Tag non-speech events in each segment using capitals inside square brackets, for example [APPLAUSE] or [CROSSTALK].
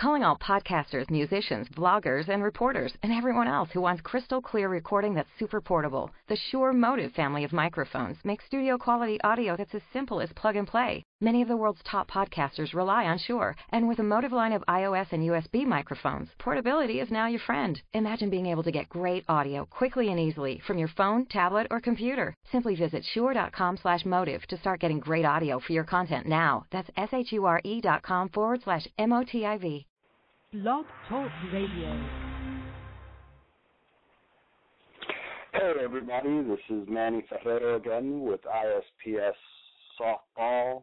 Calling all podcasters, musicians, vloggers, and reporters, and everyone else who wants crystal clear recording that's super portable. The Shure Motive family of microphones makes studio quality audio that's as simple as plug and play. Many of the world's top podcasters rely on Shure, and with a Motive line of iOS and USB microphones, portability is now your friend. Imagine being able to get great audio quickly and easily from your phone, tablet, or computer. Simply visit shure.com/motive to start getting great audio for your content now. That's s-h-u-r-e dot com forward slash m-o-t-i-v. Blog Talk Radio. Hey everybody, this is Manny Ferrero again with ISPS Softball,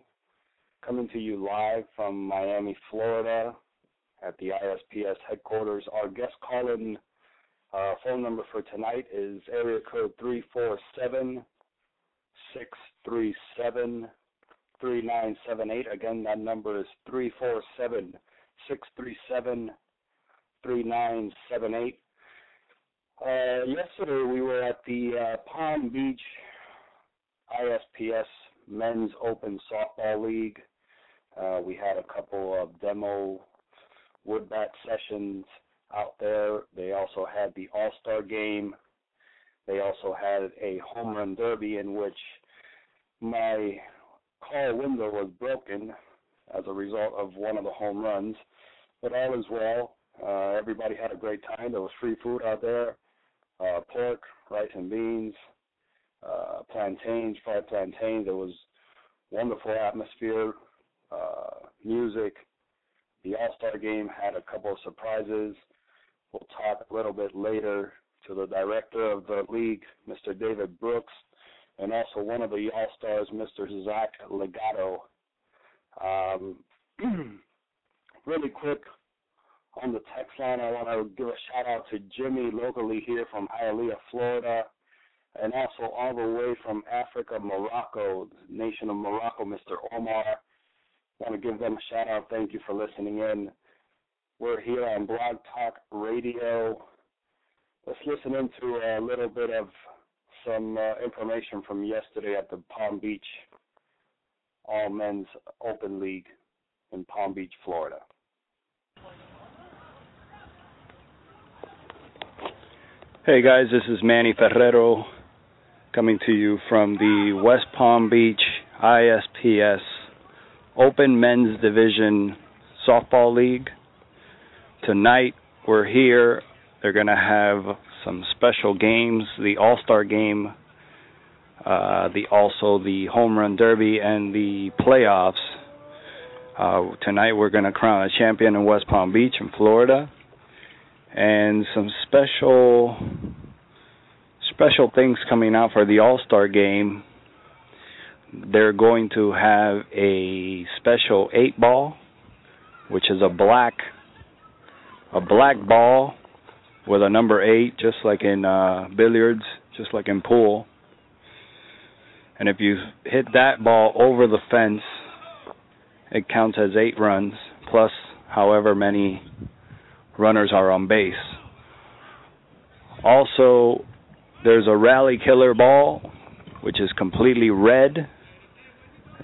coming to you live from Miami, Florida, at the ISPS headquarters. Our guest calling uh, phone number for tonight is area code three four seven six three seven three nine seven eight. Again, that number is three four seven. 637 3978. Uh, yesterday we were at the uh, Palm Beach ISPS Men's Open Softball League. Uh, we had a couple of demo wood bat sessions out there. They also had the All Star game. They also had a home run derby in which my call window was broken as a result of one of the home runs. But all is well. Uh, everybody had a great time. There was free food out there, uh, pork, rice and beans, uh, plantains, fried plantains. There was wonderful atmosphere, uh, music. The All Star game had a couple of surprises. We'll talk a little bit later to the director of the league, Mr. David Brooks, and also one of the All Stars, Mr. Zach Legato. Um, [CLEARS THROAT] really quick on the text line, I want to give a shout out to Jimmy locally here from Hialeah, Florida, and also all the way from Africa, Morocco, nation of Morocco, Mr. Omar. I want to give them a shout out. Thank you for listening in. We're here on Blog Talk Radio. Let's listen into a little bit of some uh, information from yesterday at the Palm Beach All Men's Open League in Palm Beach, Florida. Hey guys, this is Manny Ferrero coming to you from the West Palm Beach ISPS Open Men's Division Softball League. Tonight we're here. They're going to have some special games, the All-Star game, uh, the also the Home Run Derby and the playoffs. Uh, tonight we're going to crown a champion in West Palm Beach in Florida and some special special things coming out for the All-Star game. They're going to have a special 8 ball which is a black a black ball with a number 8 just like in uh billiards, just like in pool. And if you hit that ball over the fence, it counts as 8 runs plus however many runners are on base. Also, there's a rally killer ball, which is completely red.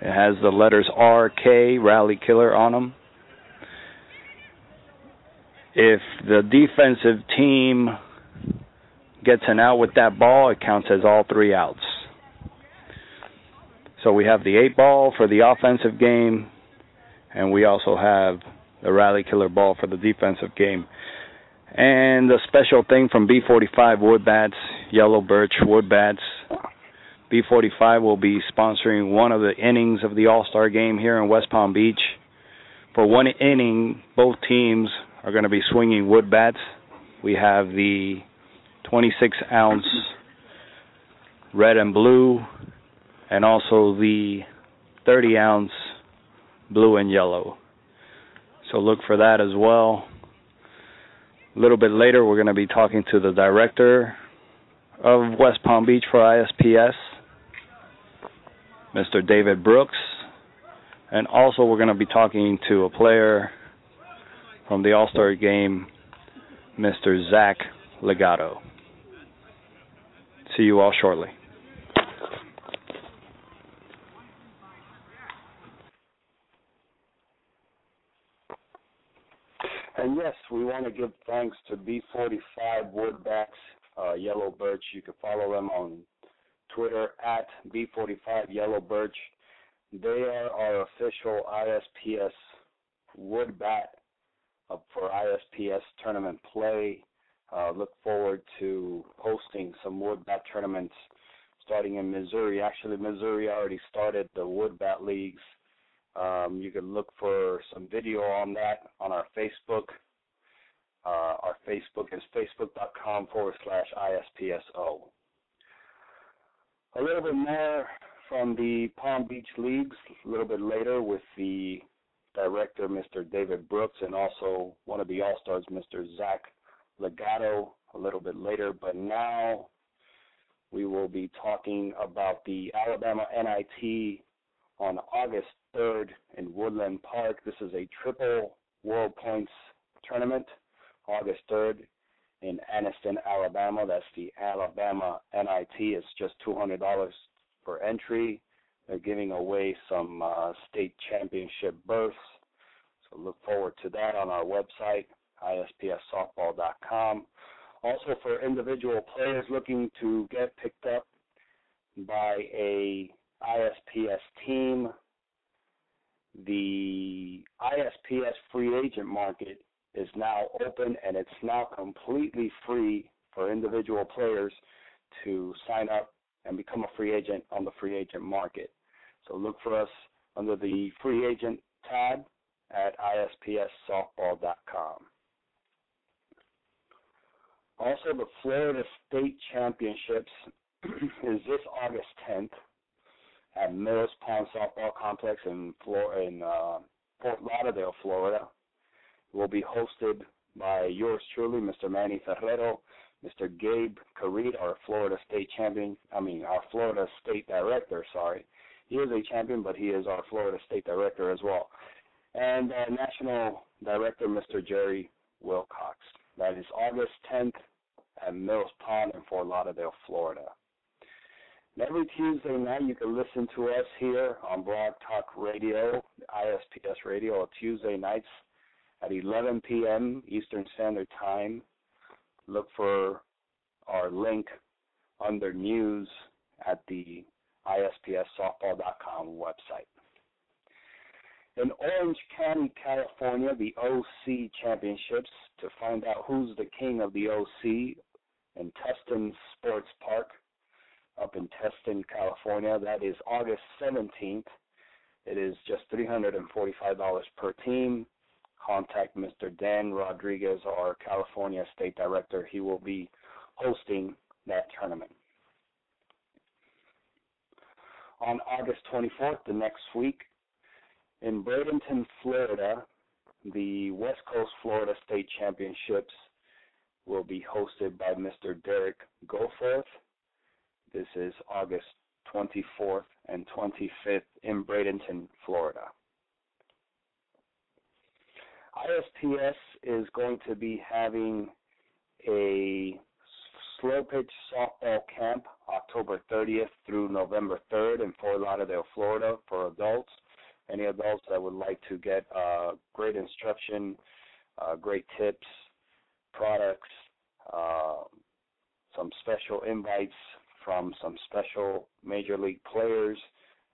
It has the letters RK, rally killer, on them. If the defensive team gets an out with that ball, it counts as all three outs. So we have the eight ball for the offensive game, and we also have the rally killer ball for the defensive game. And a special thing from B45 Wood Bats, Yellow Birch Wood Bats. B45 will be sponsoring one of the innings of the All Star game here in West Palm Beach. For one inning, both teams are going to be swinging wood bats. We have the 26 ounce red and blue, and also the 30 ounce blue and yellow. So look for that as well. A little bit later, we're going to be talking to the director of West Palm Beach for ISPS, Mr. David Brooks. And also, we're going to be talking to a player from the All Star game, Mr. Zach Legato. See you all shortly. And yes, we want to give thanks to B45 Woodbats, uh, Yellow Birch. You can follow them on Twitter at B45 Yellow Birch. They are our official ISPS Woodbat uh, for ISPS tournament play. Uh, look forward to hosting some Woodbat tournaments starting in Missouri. Actually, Missouri already started the Woodbat leagues. Um, you can look for some video on that on our Facebook. Uh, our Facebook is facebook.com forward slash ISPSO. A little bit more from the Palm Beach Leagues a little bit later with the director, Mr. David Brooks, and also one of the All Stars, Mr. Zach Legato, a little bit later. But now we will be talking about the Alabama NIT on August 3rd in Woodland Park. This is a triple World Points tournament, August 3rd in Anniston, Alabama. That's the Alabama NIT. It's just $200 for entry. They're giving away some uh, state championship berths. So look forward to that on our website, ispssoftball.com. Also, for individual players looking to get picked up by a the ISPS free agent market is now open and it's now completely free for individual players to sign up and become a free agent on the free agent market. So look for us under the free agent tab at ispssoftball.com. Also, the Florida State Championships [CLEARS THROAT] is this August 10th at Mills Pond Softball Complex in, Flor- in uh, Fort Lauderdale, Florida. It will be hosted by yours truly, Mr. Manny Ferrero, Mr. Gabe Caride, our Florida State champion. I mean, our Florida State director. Sorry, he is a champion, but he is our Florida State director as well, and uh, National Director, Mr. Jerry Wilcox. That is August 10th at Mills Pond in Fort Lauderdale, Florida. Every Tuesday night, you can listen to us here on Blog Talk Radio, ISPS Radio, on Tuesday nights at 11 p.m. Eastern Standard Time. Look for our link under news at the ISPSsoftball.com website. In Orange County, California, the OC Championships to find out who's the king of the OC in Tustin Sports Park up in Tustin, California. That is August 17th. It is just $345 per team. Contact Mr. Dan Rodriguez, our California State Director. He will be hosting that tournament. On August 24th, the next week, in Bradenton, Florida, the West Coast Florida State Championships will be hosted by Mr. Derek Goforth. This is August 24th and 25th in Bradenton, Florida. ISPS is going to be having a slow pitch softball camp October 30th through November 3rd in Fort Lauderdale, Florida for adults any adults that would like to get uh, great instruction, uh, great tips, products, uh, some special invites from some special major league players,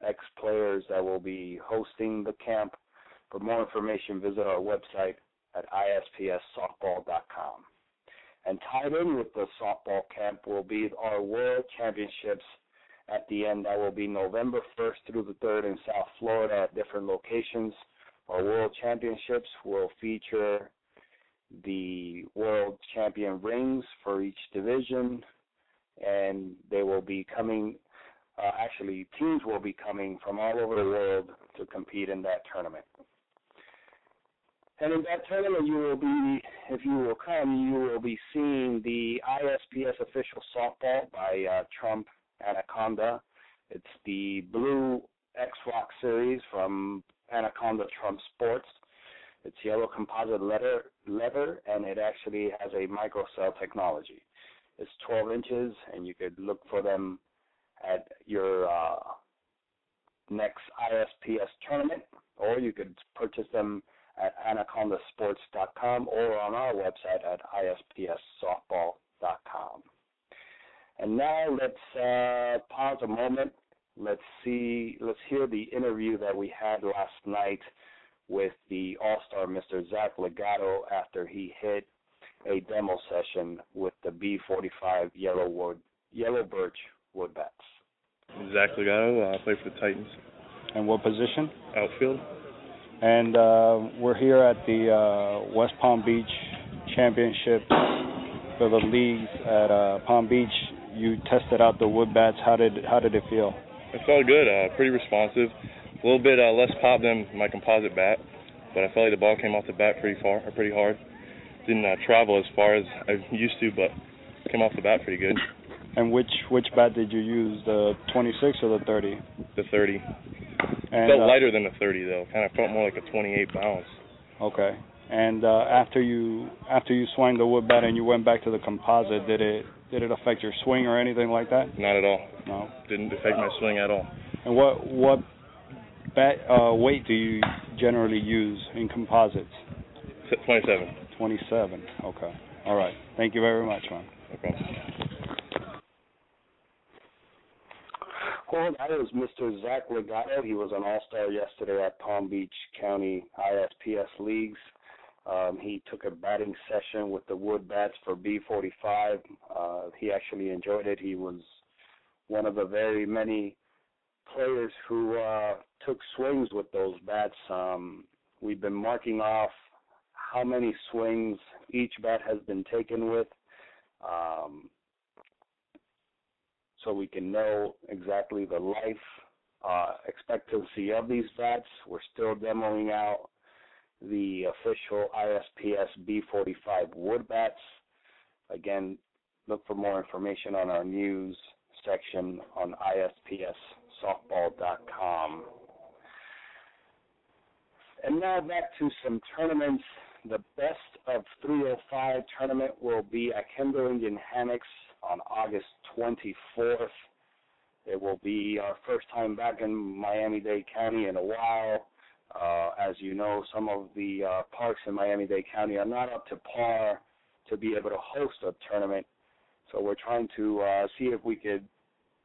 ex players that will be hosting the camp. For more information, visit our website at ispssoftball.com. And tied in with the softball camp will be our World Championships at the end. That will be November 1st through the 3rd in South Florida at different locations. Our World Championships will feature the World Champion rings for each division, and they will be coming. Uh, actually, teams will be coming from all over the world to compete in that tournament. And in that tournament, you will be, if you will come, you will be seeing the ISPS official softball by uh, Trump Anaconda. It's the blue X Rock series from Anaconda Trump Sports. It's yellow composite leather, leather, and it actually has a microcell technology. It's 12 inches, and you could look for them at your uh, next ISPS tournament, or you could purchase them at anacondasports.com or on our website at ispssoftball.com. And now let's uh, pause a moment. Let's see. Let's hear the interview that we had last night with the All-Star Mr. Zach Legato after he hit a demo session with the B45 Yellow Wood Yellow Birch wood bats. Zach Legato. I play for the Titans. And what position? Outfield. And uh, we're here at the uh, West Palm Beach Championship for the leagues at uh, Palm Beach. You tested out the wood bats. How did how did it feel? It felt good. Uh, pretty responsive. A little bit uh, less pop than my composite bat, but I felt like the ball came off the bat pretty far, or pretty hard. Didn't uh, travel as far as I used to, but came off the bat pretty good. And which which bat did you use, the 26 or the 30? The 30. And, felt uh, lighter than the 30 though. Kind of felt more like a 28 pounds. Okay. And uh, after you after you swung the wood bat and you went back to the composite, did it did it affect your swing or anything like that? Not at all. No. Didn't affect my swing at all. And what what bat uh, weight do you generally use in composites? 27. 27. Okay. All right. Thank you very much, man. Okay. Well, that was Mr. Zach Legato. He was an All-Star yesterday at Palm Beach County ISPS leagues. Um, he took a batting session with the wood bats for B45. Uh, he actually enjoyed it. He was one of the very many players who uh, took swings with those bats. Um, we've been marking off how many swings each bat has been taken with. Um, so we can know exactly the life uh, expectancy of these bats. We're still demoing out the official ISPS B45 wood bats. Again, look for more information on our news section on ispssoftball.com. And now back to some tournaments. The best of 305 tournament will be at Kendall Indian Hammocks on August 24th. It will be our first time back in Miami Dade County in a while. Uh, as you know, some of the uh, parks in Miami Dade County are not up to par to be able to host a tournament. So we're trying to uh, see if we could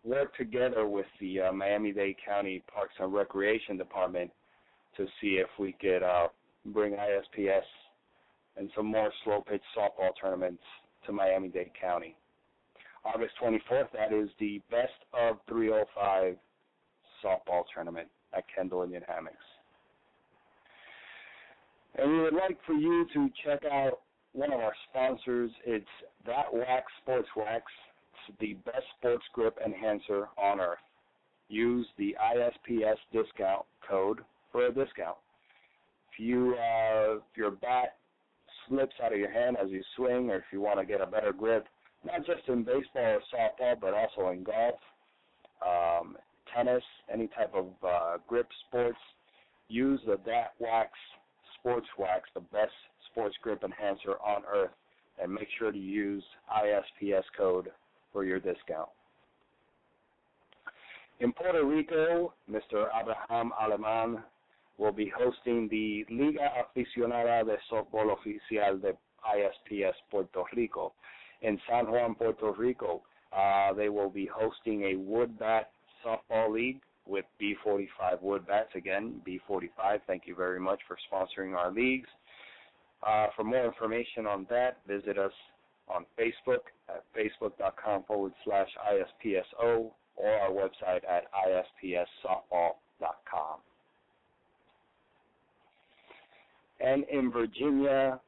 work together with the uh, Miami Dade County Parks and Recreation Department to see if we could uh, bring ISPS and some more slow pitch softball tournaments to Miami Dade County. August 24th, that is the best of 305 softball tournament at Kendall Indian Hammocks. And we would like for you to check out one of our sponsors. It's That Wax Sports Wax. It's the best sports grip enhancer on earth. Use the ISPS discount code for a discount. If you uh, if your bat slips out of your hand as you swing, or if you want to get a better grip, not just in baseball or softball, but also in golf, um, tennis, any type of uh, grip sports, use the Dat Wax Sports Wax, the best sports grip enhancer on earth, and make sure to use ISPS code for your discount. In Puerto Rico, Mr. Abraham Aleman will be hosting the Liga Aficionada de Softball Oficial de ISPS Puerto Rico in San Juan, Puerto Rico. Uh, they will be hosting a wood bat softball league with B45 wood bats. Again, B45, thank you very much for sponsoring our leagues. Uh, for more information on that, visit us on Facebook at facebook.com forward slash ISPSO or our website at ispssoftball.com. And in Virginia,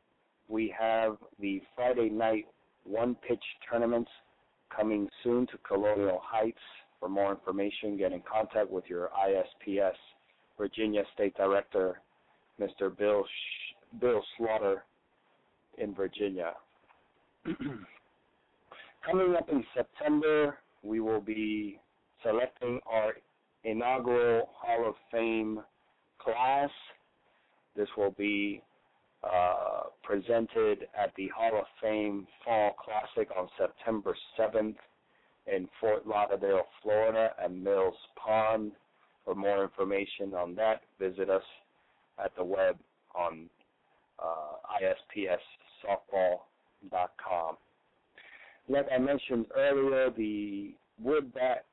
we have the Friday night one pitch tournaments coming soon to Colonial Heights. For more information, get in contact with your ISPS Virginia State Director, Mr. Bill Sh- Bill Slaughter in Virginia. [CLEARS THROAT] Coming up in September, we will be selecting our inaugural Hall of Fame class. This will be uh, presented at the Hall of Fame Fall Classic on September 7th in Fort Lauderdale, Florida, at Mills Pond. For more information on that, visit us at the web on uh, ispssoftball.com. Like I mentioned earlier, the wood bat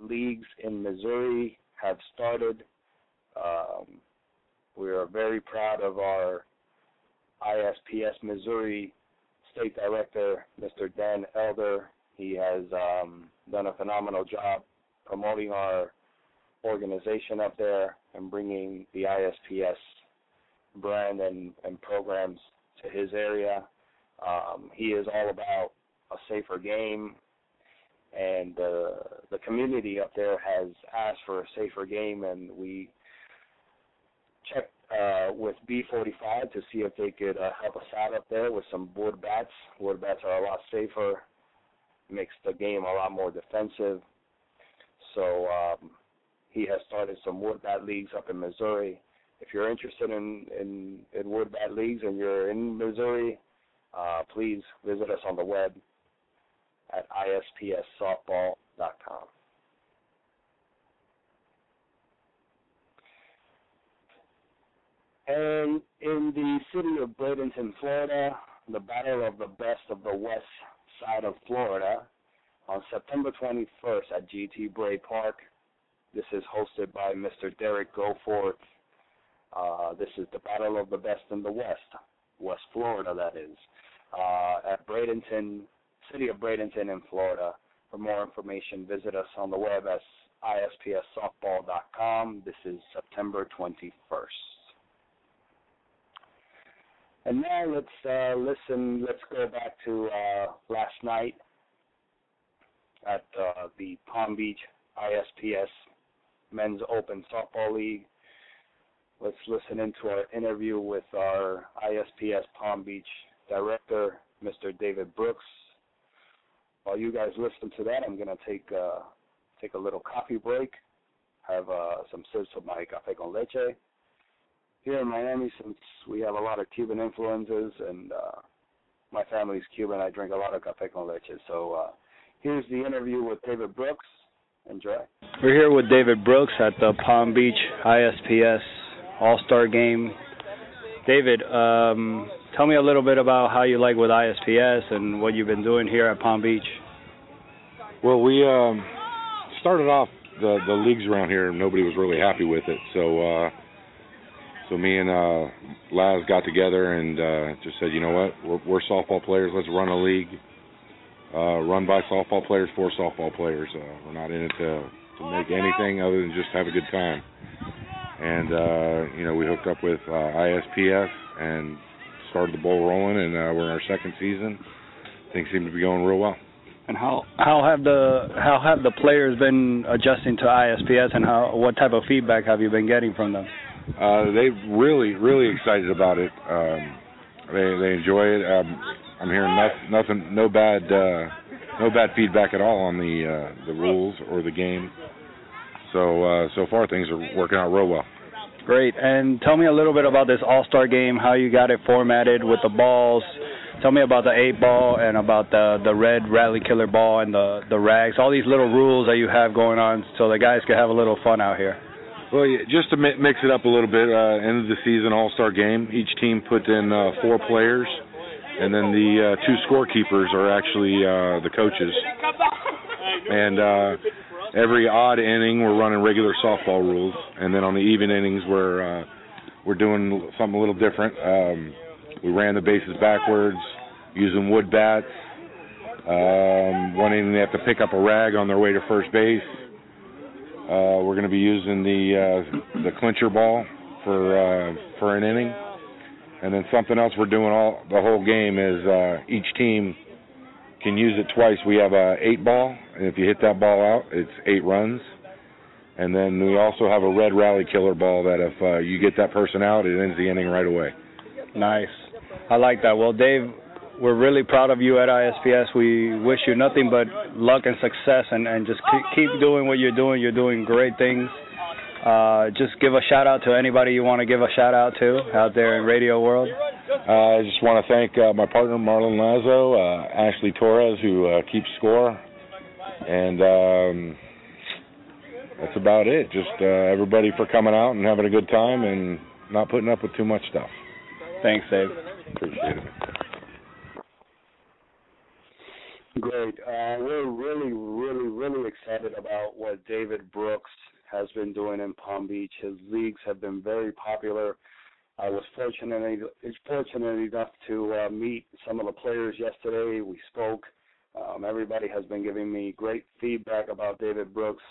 leagues in Missouri have started. Um, we are very proud of our ISPS Missouri State Director, Mr. Dan Elder. He has um, done a phenomenal job promoting our organization up there and bringing the ISPS brand and, and programs to his area. Um, he is all about a safer game, and uh, the community up there has asked for a safer game, and we checked uh, with B45 to see if they could uh, help us out up there with some wood bats. Wood bats are a lot safer, makes the game a lot more defensive. So um, he has started some wood bat leagues up in Missouri. If you're interested in, in, in wood bat leagues and you're in Missouri, uh, please visit us on the web at ispssoftball.com. And in the city of Bradenton, Florida, the Battle of the Best of the West Side of Florida on September 21st at GT Bray Park. This is hosted by Mr. Derek Goforth. Uh, this is the Battle of the Best in the West, West Florida, that is, uh, at Bradenton, city of Bradenton in Florida. For more information, visit us on the web at ispssoftball.com. This is September 21st. And now let's uh, listen. Let's go back to uh, last night at uh, the Palm Beach ISPS Men's Open Softball League. Let's listen into our interview with our ISPS Palm Beach director, Mr. David Brooks. While you guys listen to that, I'm going to take uh, take a little coffee break, have uh, some sips of my café con leche here in Miami, since we have a lot of Cuban influences and uh, my family's Cuban, I drink a lot of café con leche. So uh, here's the interview with David Brooks. Enjoy. We're here with David Brooks at the Palm Beach ISPS All Star Game. David, um, tell me a little bit about how you like with ISPS and what you've been doing here at Palm Beach. Well, we um, started off the the leagues around here, and nobody was really happy with it. So uh, so me and uh, Laz got together and uh, just said, you know what, we're, we're softball players. Let's run a league, uh, run by softball players for softball players. Uh, we're not in it to to make anything other than just have a good time. And uh, you know, we hooked up with uh, ISPS and started the ball rolling, and uh, we're in our second season. Things seem to be going real well. And how how have the how have the players been adjusting to ISPS, and how what type of feedback have you been getting from them? Uh, they really really excited about it. Um, they they enjoy it. Um, I'm hearing nothing, nothing no bad uh, no bad feedback at all on the uh, the rules or the game. So uh, so far things are working out real well. Great. And tell me a little bit about this All Star game, how you got it formatted with the balls. Tell me about the eight ball and about the the red rally killer ball and the the rags. All these little rules that you have going on, so the guys can have a little fun out here. Well, yeah, just to mi- mix it up a little bit, uh, end of the season All Star game. Each team put in uh, four players, and then the uh, two scorekeepers are actually uh, the coaches. And uh, every odd inning, we're running regular softball rules, and then on the even innings, we're uh, we're doing something a little different. Um, we ran the bases backwards using wood bats. Um, one inning, they have to pick up a rag on their way to first base. Uh, we're going to be using the uh, the clincher ball for uh, for an inning, and then something else we're doing all the whole game is uh, each team can use it twice. We have a eight ball, and if you hit that ball out, it's eight runs. And then we also have a red rally killer ball that if uh, you get that person out, it ends the inning right away. Nice. I like that. Well, Dave, we're really proud of you at ISPS. We wish you nothing but luck and success, and, and just keep, keep doing what you're doing. You're doing great things. Uh, just give a shout out to anybody you want to give a shout out to out there in radio world. Uh, I just want to thank uh, my partner Marlon Lazo, uh, Ashley Torres, who uh, keeps score, and um, that's about it. Just uh, everybody for coming out and having a good time and not putting up with too much stuff. Thanks, Dave. Appreciate it. Great. Uh, we're really, really, really excited about what David Brooks has been doing in Palm Beach. His leagues have been very popular. I was fortunate fortunate enough to uh, meet some of the players yesterday. We spoke. Um, everybody has been giving me great feedback about David Brooks.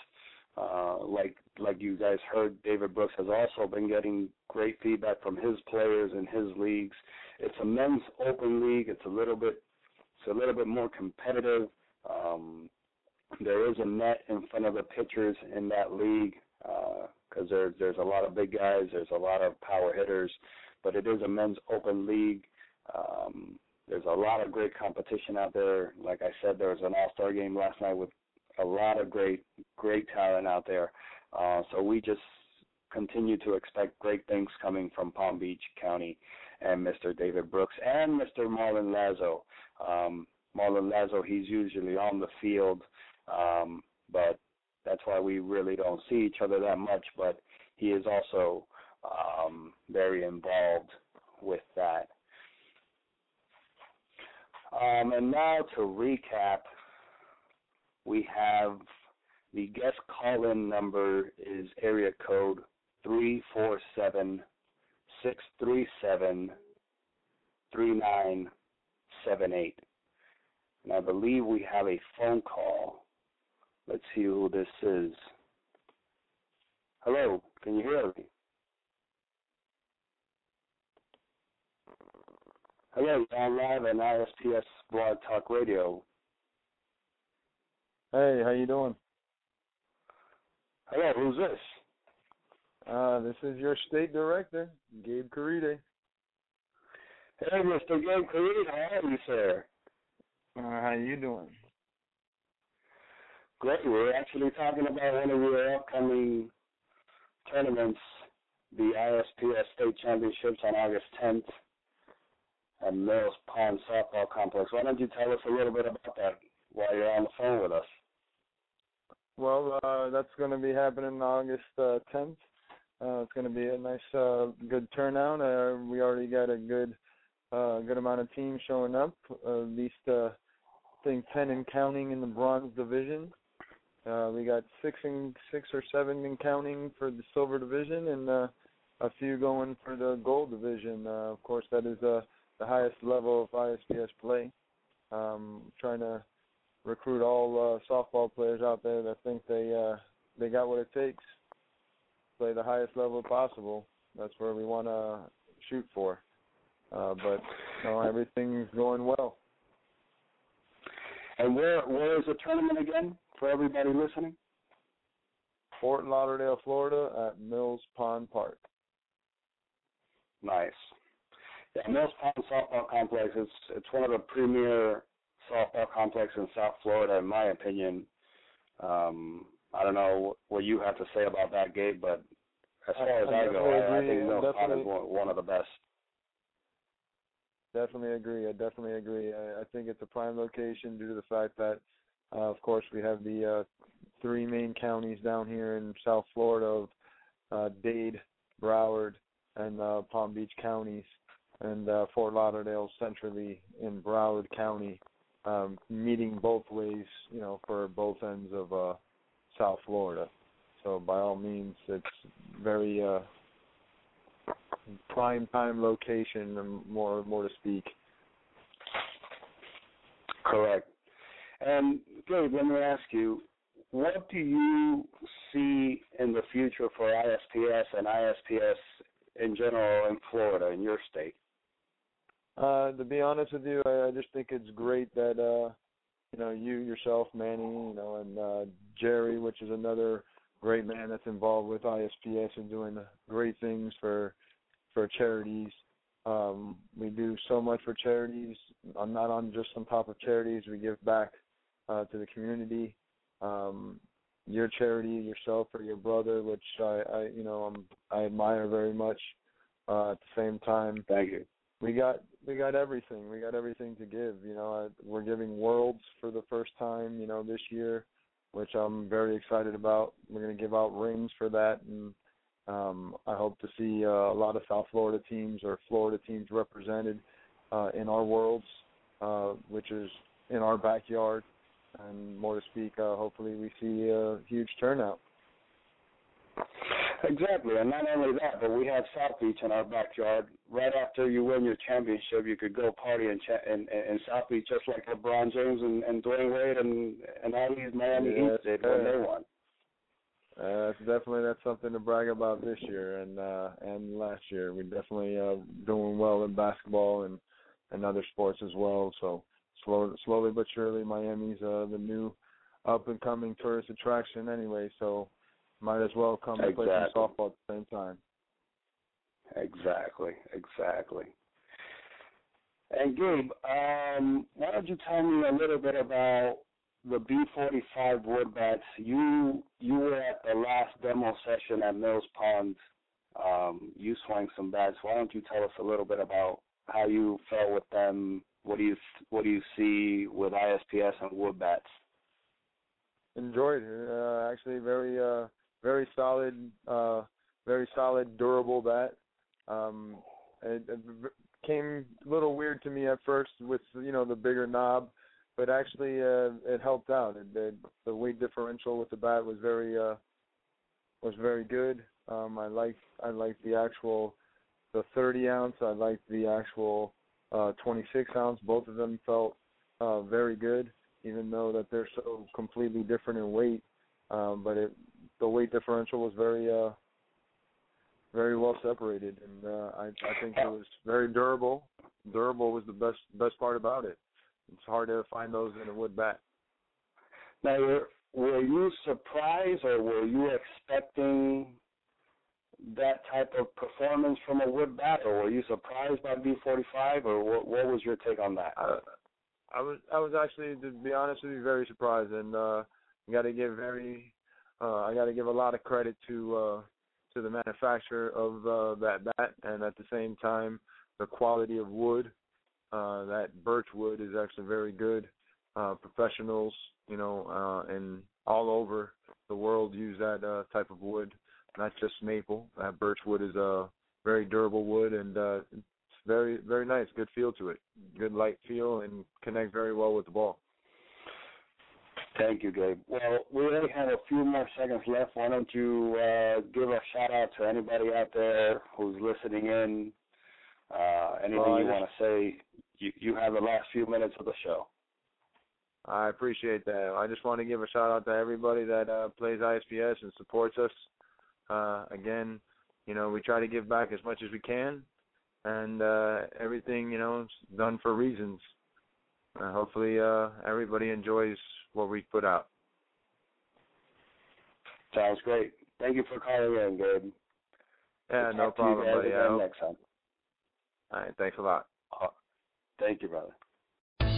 Uh, like like you guys heard, David Brooks has also been getting great feedback from his players in his leagues. It's a men's open league. It's a little bit it's a little bit more competitive. Um, there is a net in front of the pitchers in that league because uh, there's there's a lot of big guys, there's a lot of power hitters, but it is a men's open league. Um, there's a lot of great competition out there. Like I said, there was an All Star game last night with a lot of great great talent out there. Uh, so we just continue to expect great things coming from Palm Beach County and Mr. David Brooks and Mr. Marlon Lazo. Um, Marlon Lazo, he's usually on the field, um, but that's why we really don't see each other that much. But he is also um, very involved with that. Um, and now to recap, we have the guest call-in number is area code three four seven six three seven three nine seven eight. And I believe we have a phone call. Let's see who this is. Hello, can you hear me? Hello, on live on ISPS Blog Talk Radio. Hey, how you doing? Hello, who's this? Uh, this is your state director, Gabe Caride. Hey, Mr. Gabe Caride, how are you, sir? Uh, how are you doing? Great. We're actually talking about one of your upcoming tournaments, the ISPS State Championships on August 10th at Mills Pond Softball Complex. Why don't you tell us a little bit about that while you're on the phone with us? Well, uh, that's going to be happening August uh, 10th. Uh, it's going to be a nice, uh, good turnout. Uh, we already got a good, uh, good amount of teams showing up. Uh, at least, uh, I think ten and counting in the bronze division. Uh, we got six and six or seven in counting for the silver division, and uh, a few going for the gold division. Uh, of course, that is uh, the highest level of ISPS play. Um, trying to recruit all uh, softball players out there that think they uh, they got what it takes play the highest level possible. That's where we want to shoot for. Uh, but you know, everything's going well. And where where is the tournament again for everybody listening? Fort Lauderdale, Florida, at Mills Pond Park. Nice. Yeah, Mills Pond Softball Complex. It's it's one of the premier softball complexes in South Florida, in my opinion. Um, I don't know what you have to say about that, Gabe, but as far as I, I go, I, I think Pond is one of the best. Definitely agree. I definitely agree. I, I think it's a prime location due to the fact that, uh, of course, we have the uh, three main counties down here in South Florida of uh, Dade, Broward, and uh, Palm Beach counties, and uh, Fort Lauderdale centrally in Broward County, um, meeting both ways, you know, for both ends of uh, South Florida. So by all means, it's very uh, prime time location, more more to speak. Correct. And Gabe, let me ask you, what do you see in the future for ISPS and ISPS in general in Florida, in your state? Uh, to be honest with you, I, I just think it's great that uh, you know you yourself, Manny, you know, and uh, Jerry, which is another great man that's involved with ISPS and doing great things for for charities. Um, we do so much for charities. I'm not on just on top of charities. We give back uh, to the community. Um, your charity, yourself, or your brother, which I, I you know, I'm, I admire very much. Uh, at the same time, thank you. We got we got everything. We got everything to give. You know, we're giving worlds for the first time. You know, this year which I'm very excited about. We're going to give out rings for that, and Um, I hope to see uh, a lot of South Florida teams or Florida teams represented uh, in our worlds, uh, which is in our backyard. And more to speak, uh, hopefully we see a huge turnout. Exactly, and not only that, but we have South Beach in our backyard. Right after you win your championship, you could go party in cha- in, in South Beach just like LeBron James and, and Dwyane Wade and and all these Miami yeah, Heat did when they won. Uh, it's definitely that's something to brag about this year and uh and last year. We're definitely uh doing well in basketball and and other sports as well. So slowly slowly but surely Miami's uh the new up and coming tourist attraction anyway, so might as well come exactly. and play some softball at the same time. Exactly, exactly. And Gabe, um, why don't you tell me a little bit about the B45 wood bats? You you were at the last demo session at Mills Pond. Um, you swung some bats. Why don't you tell us a little bit about how you felt with them? What do you what do you see with ISPS and wood bats? Enjoyed it. Uh, actually, very uh, very solid, uh, very solid, durable bat. Um, it, it came a little weird to me at first with you know the bigger knob, but actually uh, it helped out. It, it, the weight differential with the bat was very uh, was very good. Um, I like I like the actual the 30 ounce. I like the actual uh, 26 ounce. Both of them felt uh, very good, even though that they're so completely different in weight. Um, but it the weight differential was very uh very well separated and uh I I think it was very durable. Durable was the best best part about it. It's hard to find those in a wood bat. Now were were you surprised or were you expecting that type of performance from a wood bat or were you surprised by B forty five or what what was your take on that? Uh, I was I was actually to be honest with you very surprised and uh got to give very uh, I got to give a lot of credit to uh, to the manufacturer of uh, that bat, and at the same time, the quality of wood. Uh, that birch wood is actually very good. Uh, professionals, you know, uh, and all over the world use that uh, type of wood, not just maple. That birch wood is a very durable wood, and uh, it's very very nice. Good feel to it. Good light feel, and connect very well with the ball. Thank you, Gabe. Well, we only have a few more seconds left. Why don't you uh, give a shout out to anybody out there who's listening in? Uh, anything well, you want to say? You, you have the last few minutes of the show. I appreciate that. I just want to give a shout out to everybody that uh, plays ISPS and supports us. Uh, again, you know, we try to give back as much as we can, and uh, everything, you know, is done for reasons. Uh, hopefully, uh, everybody enjoys what we put out. Sounds great. Thank you for calling in, Gabe. Yeah, we'll no problem, buddy. next time. All right, thanks a lot. Uh, thank you, brother.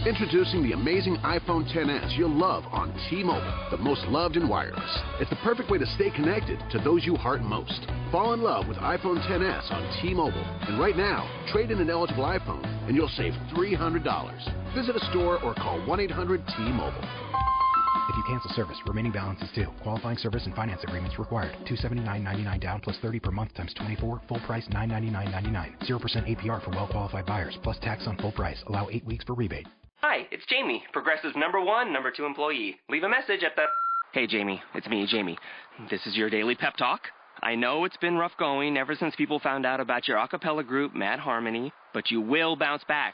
Introducing the amazing iPhone XS you'll love on T-Mobile, the most loved in wireless. It's the perfect way to stay connected to those you heart most. Fall in love with iPhone XS on T-Mobile. And right now, trade in an eligible iPhone and you'll save $300. Visit a store or call 1-800-T-Mobile. If you cancel service, remaining balance is due. Qualifying service and finance agreements required. 279.99 down plus 30 per month times 24. Full price 999.99. 0% APR for well qualified buyers plus tax on full price. Allow 8 weeks for rebate. Hi, it's Jamie, Progressive's number 1, number 2 employee. Leave a message at the Hey Jamie, it's me, Jamie. This is your daily pep talk. I know it's been rough going ever since people found out about your a cappella group, Mad Harmony, but you will bounce back.